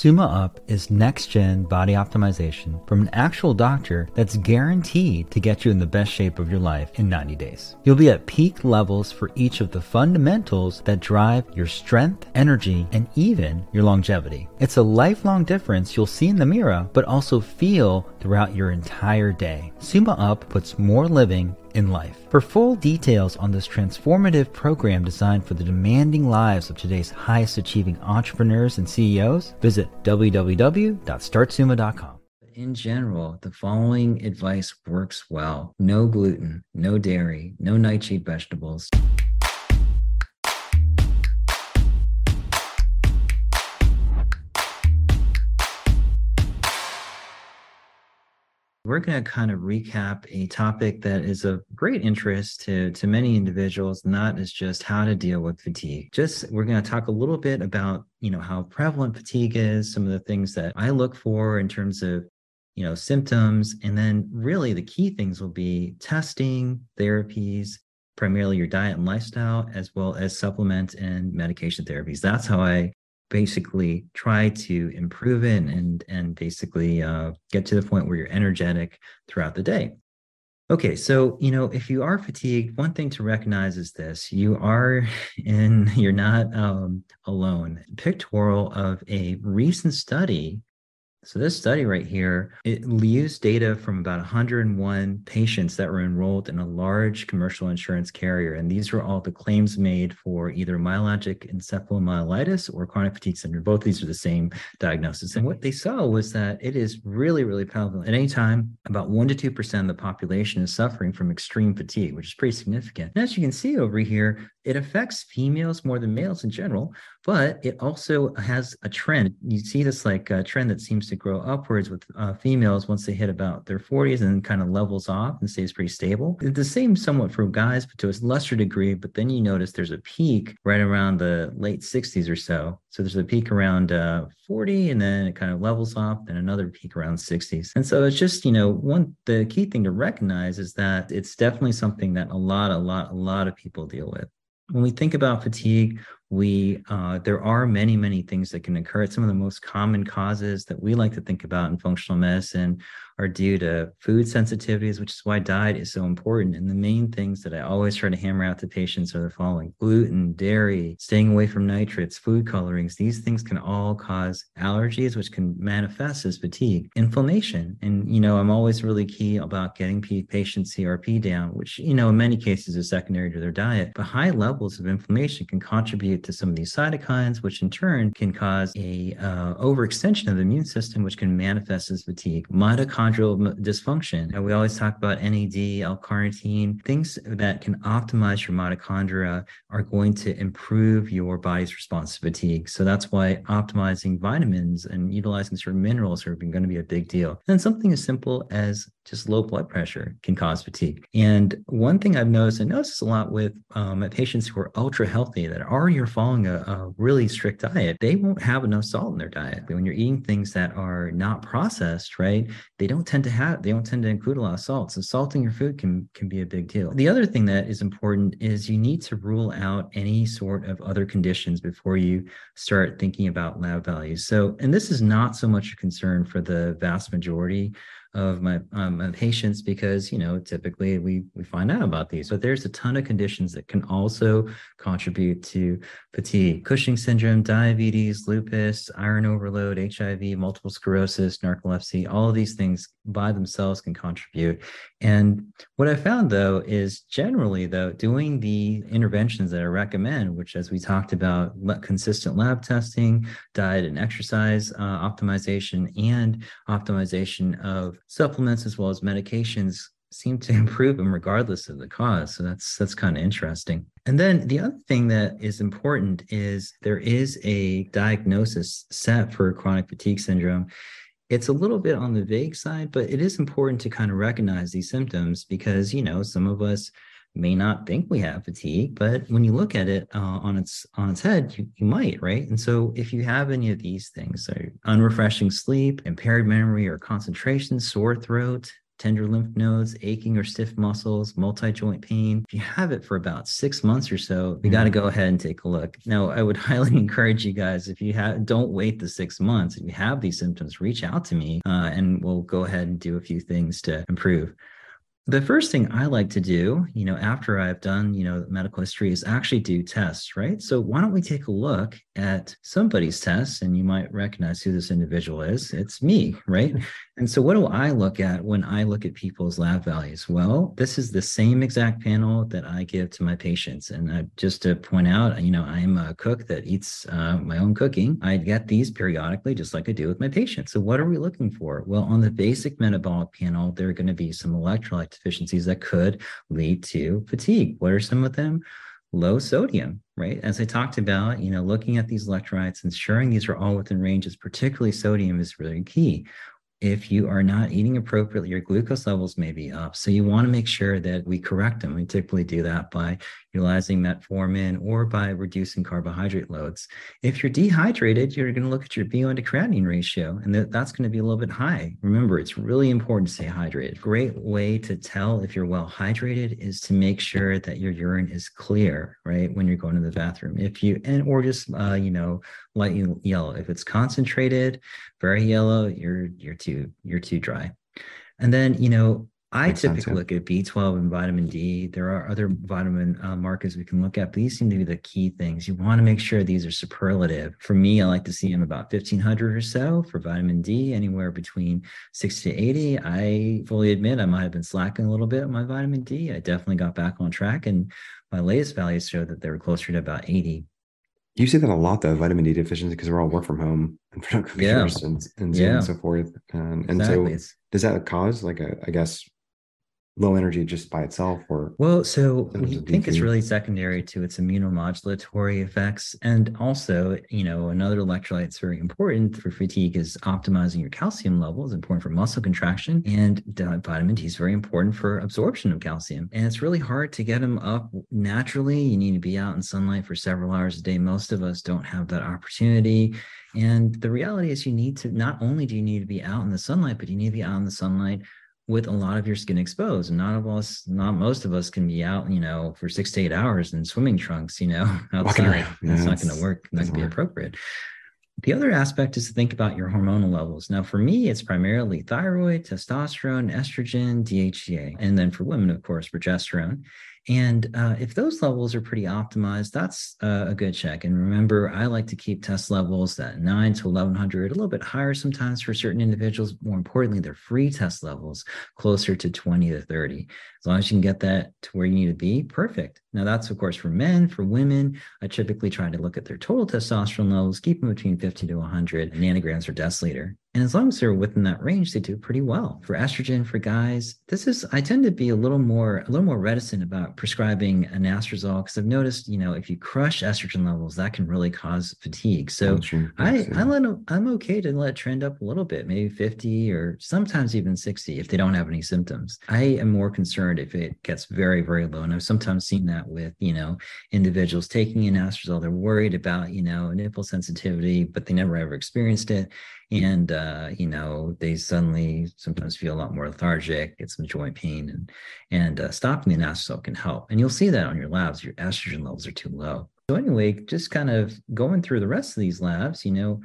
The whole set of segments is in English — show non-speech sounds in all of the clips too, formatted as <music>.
Summa Up is next gen body optimization from an actual doctor that's guaranteed to get you in the best shape of your life in 90 days. You'll be at peak levels for each of the fundamentals that drive your strength, energy, and even your longevity. It's a lifelong difference you'll see in the mirror, but also feel throughout your entire day. Summa Up puts more living in life. For full details on this transformative program designed for the demanding lives of today's highest achieving entrepreneurs and CEOs, visit www.startsumma.com. In general, the following advice works well no gluten, no dairy, no nightshade vegetables. We're going to kind of recap a topic that is of great interest to, to many individuals, and that is just how to deal with fatigue. Just we're going to talk a little bit about, you know, how prevalent fatigue is, some of the things that I look for in terms of, you know, symptoms, and then really the key things will be testing, therapies, primarily your diet and lifestyle, as well as supplement and medication therapies. That's how I basically try to improve it and and basically uh, get to the point where you're energetic throughout the day. Okay so you know if you are fatigued one thing to recognize is this you are <laughs> in you're not um, alone. Pictorial of a recent study so this study right here, it used data from about 101 patients that were enrolled in a large commercial insurance carrier. And these were all the claims made for either myalgic encephalomyelitis or chronic fatigue syndrome. Both these are the same diagnosis. And what they saw was that it is really, really prevalent. At any time, about 1% to 2% of the population is suffering from extreme fatigue, which is pretty significant. And as you can see over here, it affects females more than males in general, but it also has a trend. You see this like a trend that seems to grow upwards with uh, females once they hit about their 40s and kind of levels off and stays pretty stable. It's the same somewhat for guys, but to a lesser degree. But then you notice there's a peak right around the late 60s or so. So there's a peak around uh, 40 and then it kind of levels off, then another peak around 60s. And so it's just, you know, one, the key thing to recognize is that it's definitely something that a lot, a lot, a lot of people deal with when we think about fatigue, we uh, there are many many things that can occur. Some of the most common causes that we like to think about in functional medicine are due to food sensitivities which is why diet is so important. And the main things that i always try to hammer out to patients are the following gluten dairy staying away from nitrates food colorings. These things can all cause allergies which can manifest as fatigue inflammation. And you know i'm always really key about getting patients crp down which you know in many cases is secondary to their diet. But high levels of inflammation can contribute to some of these cytokines, which in turn can cause a uh, overextension of the immune system, which can manifest as fatigue, mitochondrial dysfunction. And we always talk about NAD, L-carnitine, things that can optimize your mitochondria are going to improve your body's response to fatigue. So that's why optimizing vitamins and utilizing certain minerals are going to be a big deal. And something as simple as just low blood pressure can cause fatigue. And one thing I've noticed, I notice this a lot with um, patients who are ultra healthy that are already following a, a, really strict diet, they won't have enough salt in their diet. When you're eating things that are not processed, right, they don't tend to have, they don't tend to include a lot of salt. So salting your food can can be a big deal. The other thing that is important is you need to rule out any sort of other conditions before you start thinking about lab values. So, and this is not so much a concern for the vast majority of my, um, my patients because you know typically we we find out about these. But there's a ton of conditions that can also contribute to fatigue. Cushing syndrome diabetes lupus iron overload hiv multiple sclerosis narcolepsy all of these things by themselves can contribute. And what i found though is generally though doing the interventions that i recommend which as we talked about consistent lab testing diet and exercise uh, optimization and optimization of supplements as well as medications seem to <laughs> improve them regardless of the cause. So that's that's kind of interesting. And then the other thing that is important is there is a diagnosis set for chronic fatigue syndrome. It's a little bit on the vague side, but it is important to kind of recognize these symptoms because you know some of us may not think we have fatigue, but when you look at it uh, on its on its head, you, you might, right? And so if you have any of these things, so unrefreshing sleep, impaired memory or concentration, sore throat, tender lymph nodes, aching or stiff muscles, multi joint pain, if you have it for about six months or so, you got to mm-hmm. go ahead and take a look. Now, I would <laughs> highly encourage you guys if you have, don't wait the six months. If you have these symptoms, reach out to me uh, and we'll go ahead and do a few things to improve. The first thing I like to do, you know, after I've done, you know, medical history is actually do tests, right? So why don't we take a look at somebody's tests and you might recognize who this individual is. It's me, right? <laughs> And so what do I look at when I look at people's lab values? Well, this is the same exact panel that I give to my patients. And uh, just to point out, you know, I'm a cook that eats uh, my own cooking. I get these periodically, just like I do with my patients. So what are we looking for? Well, on the basic metabolic panel, there are going to be some electrolyte deficiencies that could lead to fatigue. What are some of them? Low sodium, right? As I talked about, you know, looking at these electrolytes, ensuring these are all within ranges, particularly sodium is really key if you are not eating appropriately, your glucose levels may be up. So you want to make sure that we correct them. We typically do that by utilizing metformin or by reducing carbohydrate loads. If you're dehydrated, you're going to look at your BUN to creatinine ratio, and that's going to be a little bit high. Remember, it's really important to stay hydrated. Great way to tell if you're well hydrated is to make sure that your urine is clear, right, when you're going to the bathroom. If you and or just uh, you know light yellow. If it's concentrated, very yellow, you're you're too you're too dry. And then you know I typically look at B12 and vitamin D. There are other vitamin uh, markers we can look at, but these seem to be the key things. You want to make sure these are superlative. For me, I like to see them about 1500 or so for vitamin D, anywhere between 60 to 80. I fully admit I might have been slacking a little bit on my vitamin D. I definitely got back on track, and my latest values show that they were closer to about 80. You say that a lot, though, vitamin D deficiency, because we're all work from home <laughs> and front computers yeah. and, and, yeah. and so forth. Um, and exactly. so, does that cause, like, a, I guess, low energy just by itself or well so we think it's really secondary to its immunomodulatory effects. And also you know another electrolyte that's very important for fatigue is optimizing your calcium levels important for muscle contraction. And vitamin d is very important for absorption of calcium. And it's really hard to get them up naturally. You need to be out in sunlight for several hours a day. Most of us don't have that opportunity. And the reality is you need to not only do you need to be out in the sunlight but you need to be out in the sunlight with a lot of your skin exposed. And not of us, not most of us can be out, you know, for six to eight hours in swimming trunks, you know, <laughs> outside. Yeah, it's not going to work. To be appropriate. The other aspect is to think about your hormonal levels. Now, for me, it's primarily thyroid, testosterone, estrogen, DHEA, and then for women, of course, progesterone. And uh, if those levels are pretty optimized, that's uh, a good check. And remember, I like to keep test levels at nine to 1100, a little bit higher sometimes for certain individuals. More importantly, their free test levels closer to 20 to 30. As long as you can get that to where you need to be, perfect. Now, that's of course for men. For women, I typically try to look at their total testosterone levels, keep them between 50 to 100 nanograms per deciliter. And as long as they're within that range, they do pretty well. For estrogen, for guys, this is I tend to be a little more a little more reticent about prescribing anastrozole because I've noticed, you know, if you crush estrogen levels, that can really cause fatigue. So I I let them, I'm okay to let it trend up a little bit, maybe 50 or sometimes even 60 if they don't have any symptoms. I am more concerned if it gets very very low, and I've sometimes seen that with you know individuals taking anastrozole. They're worried about you know nipple sensitivity, but they never ever experienced it and uh, you know they suddenly sometimes feel a lot more lethargic, get some joint pain, and and uh, stopping the anastrozole can help. And you'll see that on your labs. Your estrogen levels are too low. So anyway, just kind of going through the rest of these labs, you know,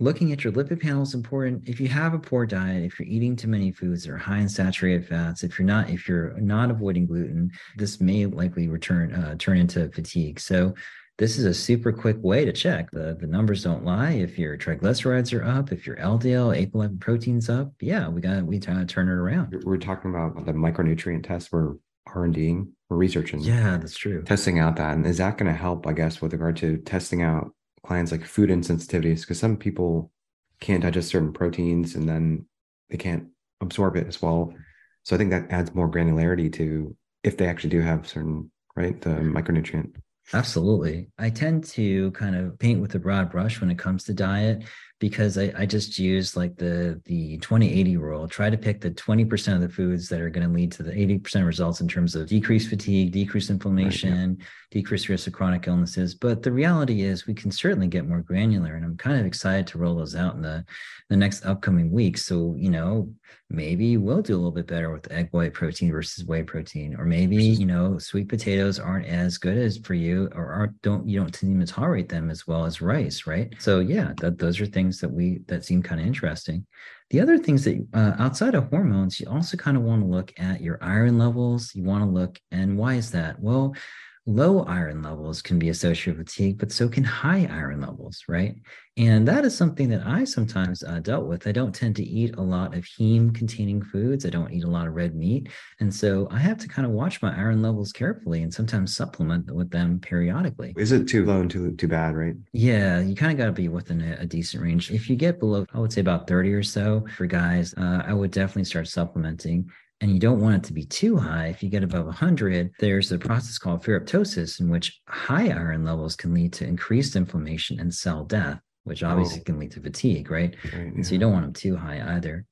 looking at your lipid panel is important. If you have a poor diet, if you're eating too many foods that are high in saturated fats, if you're not if you're not avoiding gluten, this may likely return uh, turn into fatigue. So this is a super quick way to check. The, the numbers don't lie. If your triglycerides are up, if your LDL, apolipoproteins protein's up, yeah, we got we try to turn it around. We're talking about the micronutrient test we're R&D, we're researching. Yeah, that's true. Testing out that. And is that going to help, I guess, with regard to testing out clients like food insensitivities? Because some people can't digest certain proteins and then they can't absorb it as well. So I think that adds more granularity to if they actually do have certain, right, the micronutrient. Absolutely. I tend to kind of paint with a broad brush when it comes to diet because I, I just use like the the 2080 rule. Try to pick the 20% of the foods that are going to lead to the 80% results in terms of decreased fatigue, decreased inflammation, right, yeah. decreased risk of chronic illnesses. But the reality is we can certainly get more granular. And I'm kind of excited to roll those out in the the next upcoming weeks. So, you know, maybe we'll do a little bit better with egg white protein versus whey protein. Or maybe, you know, sweet potatoes aren't as good as for you or aren't don't you don't seem to tolerate them as well as rice, right? So yeah, that those are things that we that seem kind of interesting. The other things that uh, outside of hormones, you also kind of want to look at your iron levels. You want to look, and why is that? Well, low iron levels can be associated with fatigue, but so can high iron levels, right? And that is something that I sometimes uh, dealt with. I don't tend to eat a lot of heme containing foods. I don't eat a lot of red meat. And so I have to kind of watch my iron levels carefully and sometimes supplement with them periodically. Is it too low and too, too bad, right? Yeah, you kind of got to be within a, a, decent range. If you get below, I would say about 30 or so for guys, uh, I would definitely start supplementing and you don't want it to be too high. If you get above 100, there's a process called ferroptosis, in which high iron levels can lead to increased inflammation and cell death, which oh. obviously oh. can lead to fatigue, right? right yeah. So you don't want them too high either.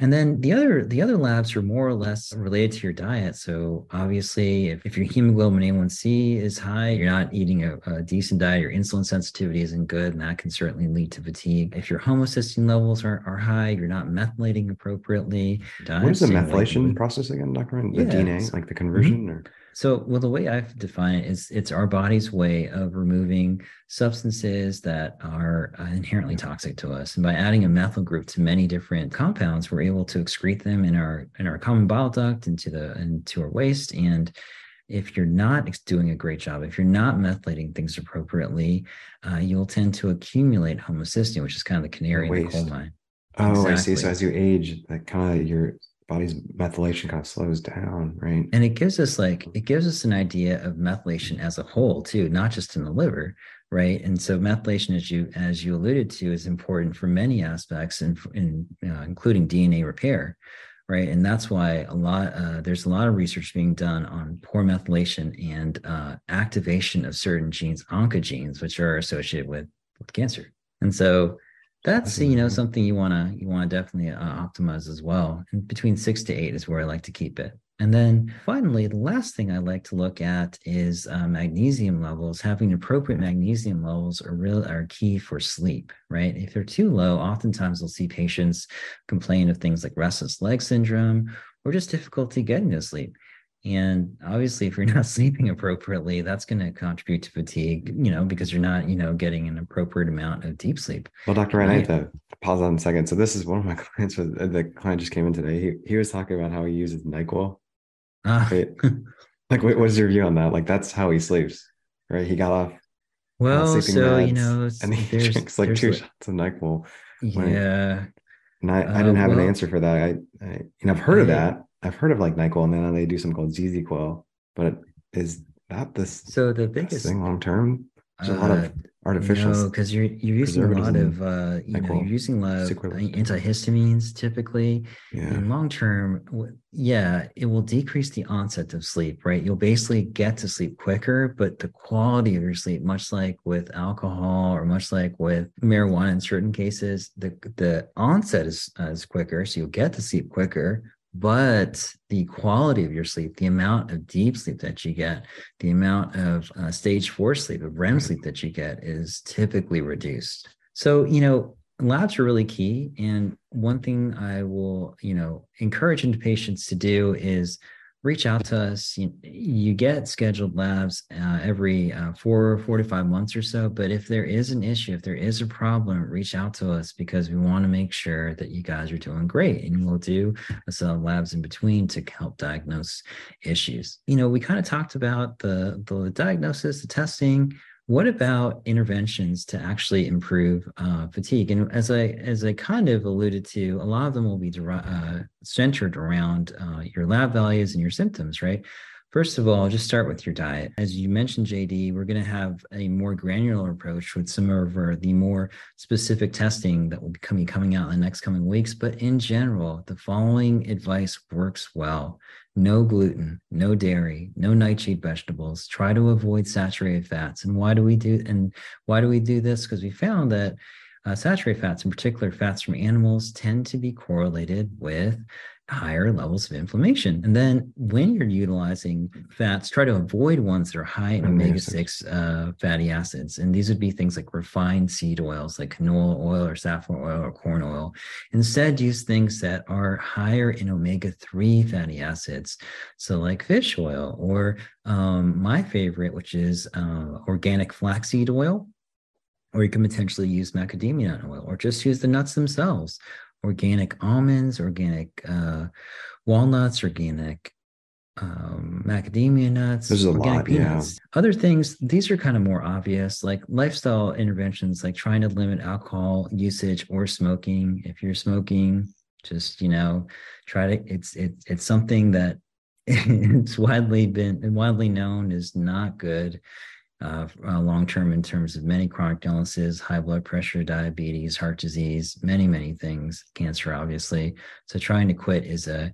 And then the other the other labs are more or less related to your diet. So obviously, if, if your hemoglobin A1C is high, you're not eating a, a, decent diet, your insulin sensitivity isn't good, and that can certainly lead to fatigue. If your homocysteine levels are, are high, you're not methylating appropriately. What is the methylation process again, Dr. The yeah, DNA, like the conversion mm-hmm. or so, well, the way I've defined it is it's our body's way of removing substances that are uh, inherently toxic to us. And by adding a methyl group to many different compounds, we're able to excrete them in our in our common bile duct into the into our waste. And if you're not doing a great job, if you're not methylating things appropriately, uh, you'll tend to accumulate homocysteine, which is kind of the canary in the coal mine. Oh, exactly. I see. So as you age, that kind of your body's methylation kind of slows down, right? And it gives us like it gives us an idea of methylation as a whole too, not just in the liver, right? And so methylation, as you as you alluded to, is important for many aspects, and in, in uh, including DNA repair, right? And that's why a lot uh, there's a lot of research being done on poor methylation and uh, activation of certain genes, oncogenes, which are associated with with cancer. And so that's you know something you want to you want to definitely uh, optimize as well. And between six to eight is where i like to keep it. And then finally the last thing i like to look at is uh, magnesium levels. Having appropriate magnesium levels are real are key for sleep right? If they're too low oftentimes we'll see patients complain of things like restless leg syndrome or just difficulty getting to sleep and obviously, if you're <laughs> not sleeping appropriately, that's going to contribute to fatigue, you know, because you're not, you know, getting an appropriate amount of deep sleep. Well, Dr. Ryan, right. I have to pause on a second. So this is one of my <laughs> clients, the client just came in today. He, he was talking about how he uses NyQuil. Ah. Wait, <laughs> like, what was your view on that? Like, that's how he sleeps, right? He got off. Well, so, you know, and he drinks like two like, shots of NyQuil. Yeah. And I, I didn't have well, an answer for that. I, I you know, I've heard I, of that I've heard of like NyQuil, and then they do something called ZzzQuil, but is that this so the biggest thing long term? There's uh, a lot of uh, artificial. No, because you're you're using a lot of uh, you know you're using a lot of antihistamines typically. Yeah. And long term, yeah, it will decrease the onset of sleep. Right, you'll basically get to sleep quicker, but the quality of your sleep, much like with alcohol or much like with marijuana in certain cases, the the onset is uh, is quicker, so you'll get to sleep quicker but the quality of your sleep, the amount of deep sleep that you get, the amount of uh, stage four sleep, of REM sleep that you get is typically reduced. So, you know, labs are really key. And one thing I will, you know, encourage into patients to do is reach out to us. You, you get scheduled labs uh, every uh, four, four to five months or so. But if there is an issue, if there is a problem, reach out to us because we want to make sure that you guys are doing great. And we'll do a set of labs in between to help diagnose issues. You know, we kind of talked about the, the diagnosis, the testing, what about interventions to actually improve uh, fatigue? And as I as I kind of alluded to, a lot of them will be uh, centered around uh, your lab values and your symptoms, right? First of all, just start with your diet. As you mentioned, JD, we're going to have a more granular approach with some of our, the more specific testing that will be coming, coming out in the next coming weeks. But in general, the following advice works well no gluten, no dairy, no nightshade vegetables. Try to avoid saturated fats. And why do we do and why do we do this? Because we found that uh, saturated fats, in particular fats from animals, tend to be correlated with higher levels of inflammation. And then when you're utilizing fats, try to avoid ones that are high in omega 6 uh, fatty acids. And these would be things like refined seed oils, like canola oil or safflower oil or corn oil. Instead, use things that are higher in omega 3 fatty acids. So, like fish oil, or um, my favorite, which is uh, organic flaxseed oil. Or you can potentially use macadamia nut oil, or just use the nuts themselves organic almonds, organic uh, walnuts, organic um, macadamia nuts, There's a organic lot, peanuts. yeah. Other things, these are kind of more obvious, like lifestyle interventions, like trying to limit alcohol usage or smoking. If you're smoking, just you know, try to. It's it, it's something that <laughs> it's widely been widely known is not good uh, uh, long term in terms of many chronic illnesses, high blood pressure, diabetes, heart disease, many many things, cancer obviously. So trying to quit is a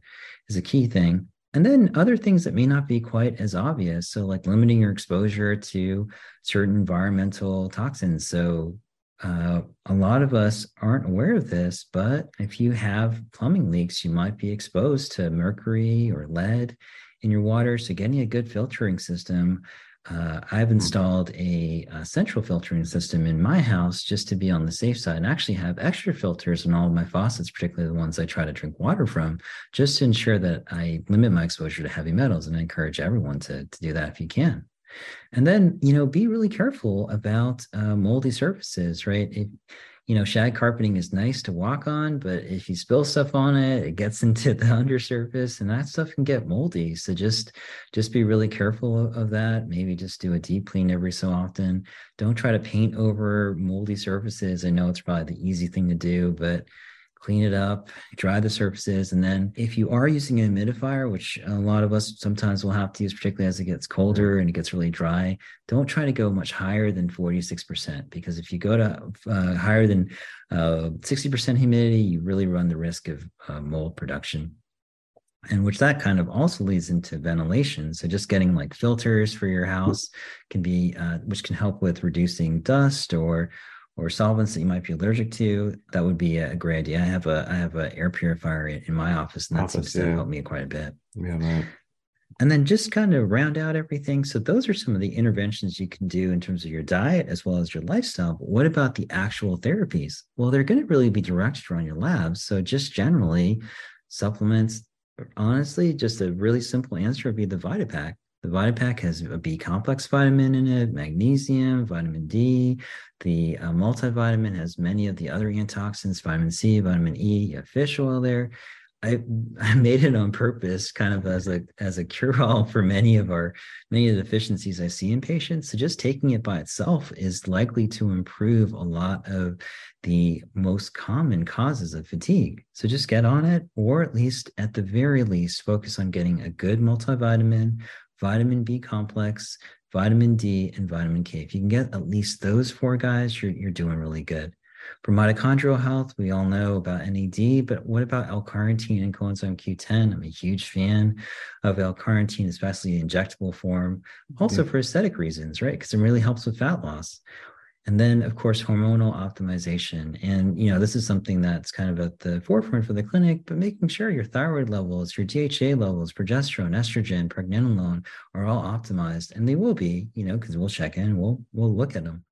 is a key thing. And then other things that may not be quite as obvious. So like limiting your exposure to certain environmental toxins. So uh, a lot of us aren't aware of this, but if you have plumbing leaks, you might be exposed to mercury or lead in your water. So getting a good filtering system uh, I've installed a, a, central filtering system in my house just to be on the safe side and actually have extra filters in all of my faucets, particularly the ones I try to drink water from, just to ensure that I limit my exposure to heavy metals. And I encourage everyone to, to do that if you can. And then, you know, be really careful about uh, moldy surfaces, right? If, you know, shag carpeting is nice to walk on, but if you spill stuff on it, it gets <laughs> into the undersurface and that stuff can get moldy. So just just be really careful of that. Maybe just do a deep clean every so often. Don't try to paint over moldy surfaces. I know it's probably the easy thing to do, but clean it up, dry the surfaces. And then if you are using a humidifier, which a lot of us sometimes will have to use, particularly as it gets colder and it gets really dry, don't try to go much higher than 46%, because if you go to uh, higher than uh, 60% humidity, you really run the risk of uh, mold production. And which that kind of also leads into ventilation. So just getting like filters for your house can be, uh, which can help with reducing dust or or solvents that you might be allergic to, that would be a great idea. I have a I have an air purifier in my office, and that office, seems to yeah. help me quite a bit. Yeah, right. And then just kind of round out everything. So those are some of the interventions you can do in terms of your diet as well as your lifestyle. But what about the actual therapies? Well, they're going to really be directed around your labs. So just generally, supplements. Honestly, just a really simple answer would be the VitaPack. The VitaPack has a B complex vitamin in it, magnesium, vitamin D. The uh, multivitamin has many of the other antioxidants, vitamin C, vitamin E. You have fish oil there. I, <laughs> I made it on purpose, kind of as a as a cure all for many of our many of the deficiencies I see in patients. So just taking it by itself is likely to improve a lot of the most common causes of fatigue. So just get on it, or at least at the very least, focus on getting a good multivitamin, vitamin B complex, vitamin D, and vitamin K. If you can get at least those four guys, you're, you're doing really good. For mitochondrial health, we all know about NAD, but what about L-carnitine and coenzyme Q10? I'm a huge fan of L-carnitine, especially in injectable form, also yeah. for aesthetic reasons, right? Because it really helps with fat loss and then of course hormonal optimization. And you know this is something that's kind of at the forefront for the clinic but making sure your thyroid levels your dha levels progesterone estrogen pregnenolone are all optimized. And they will be you know because we'll check in we'll we'll look at them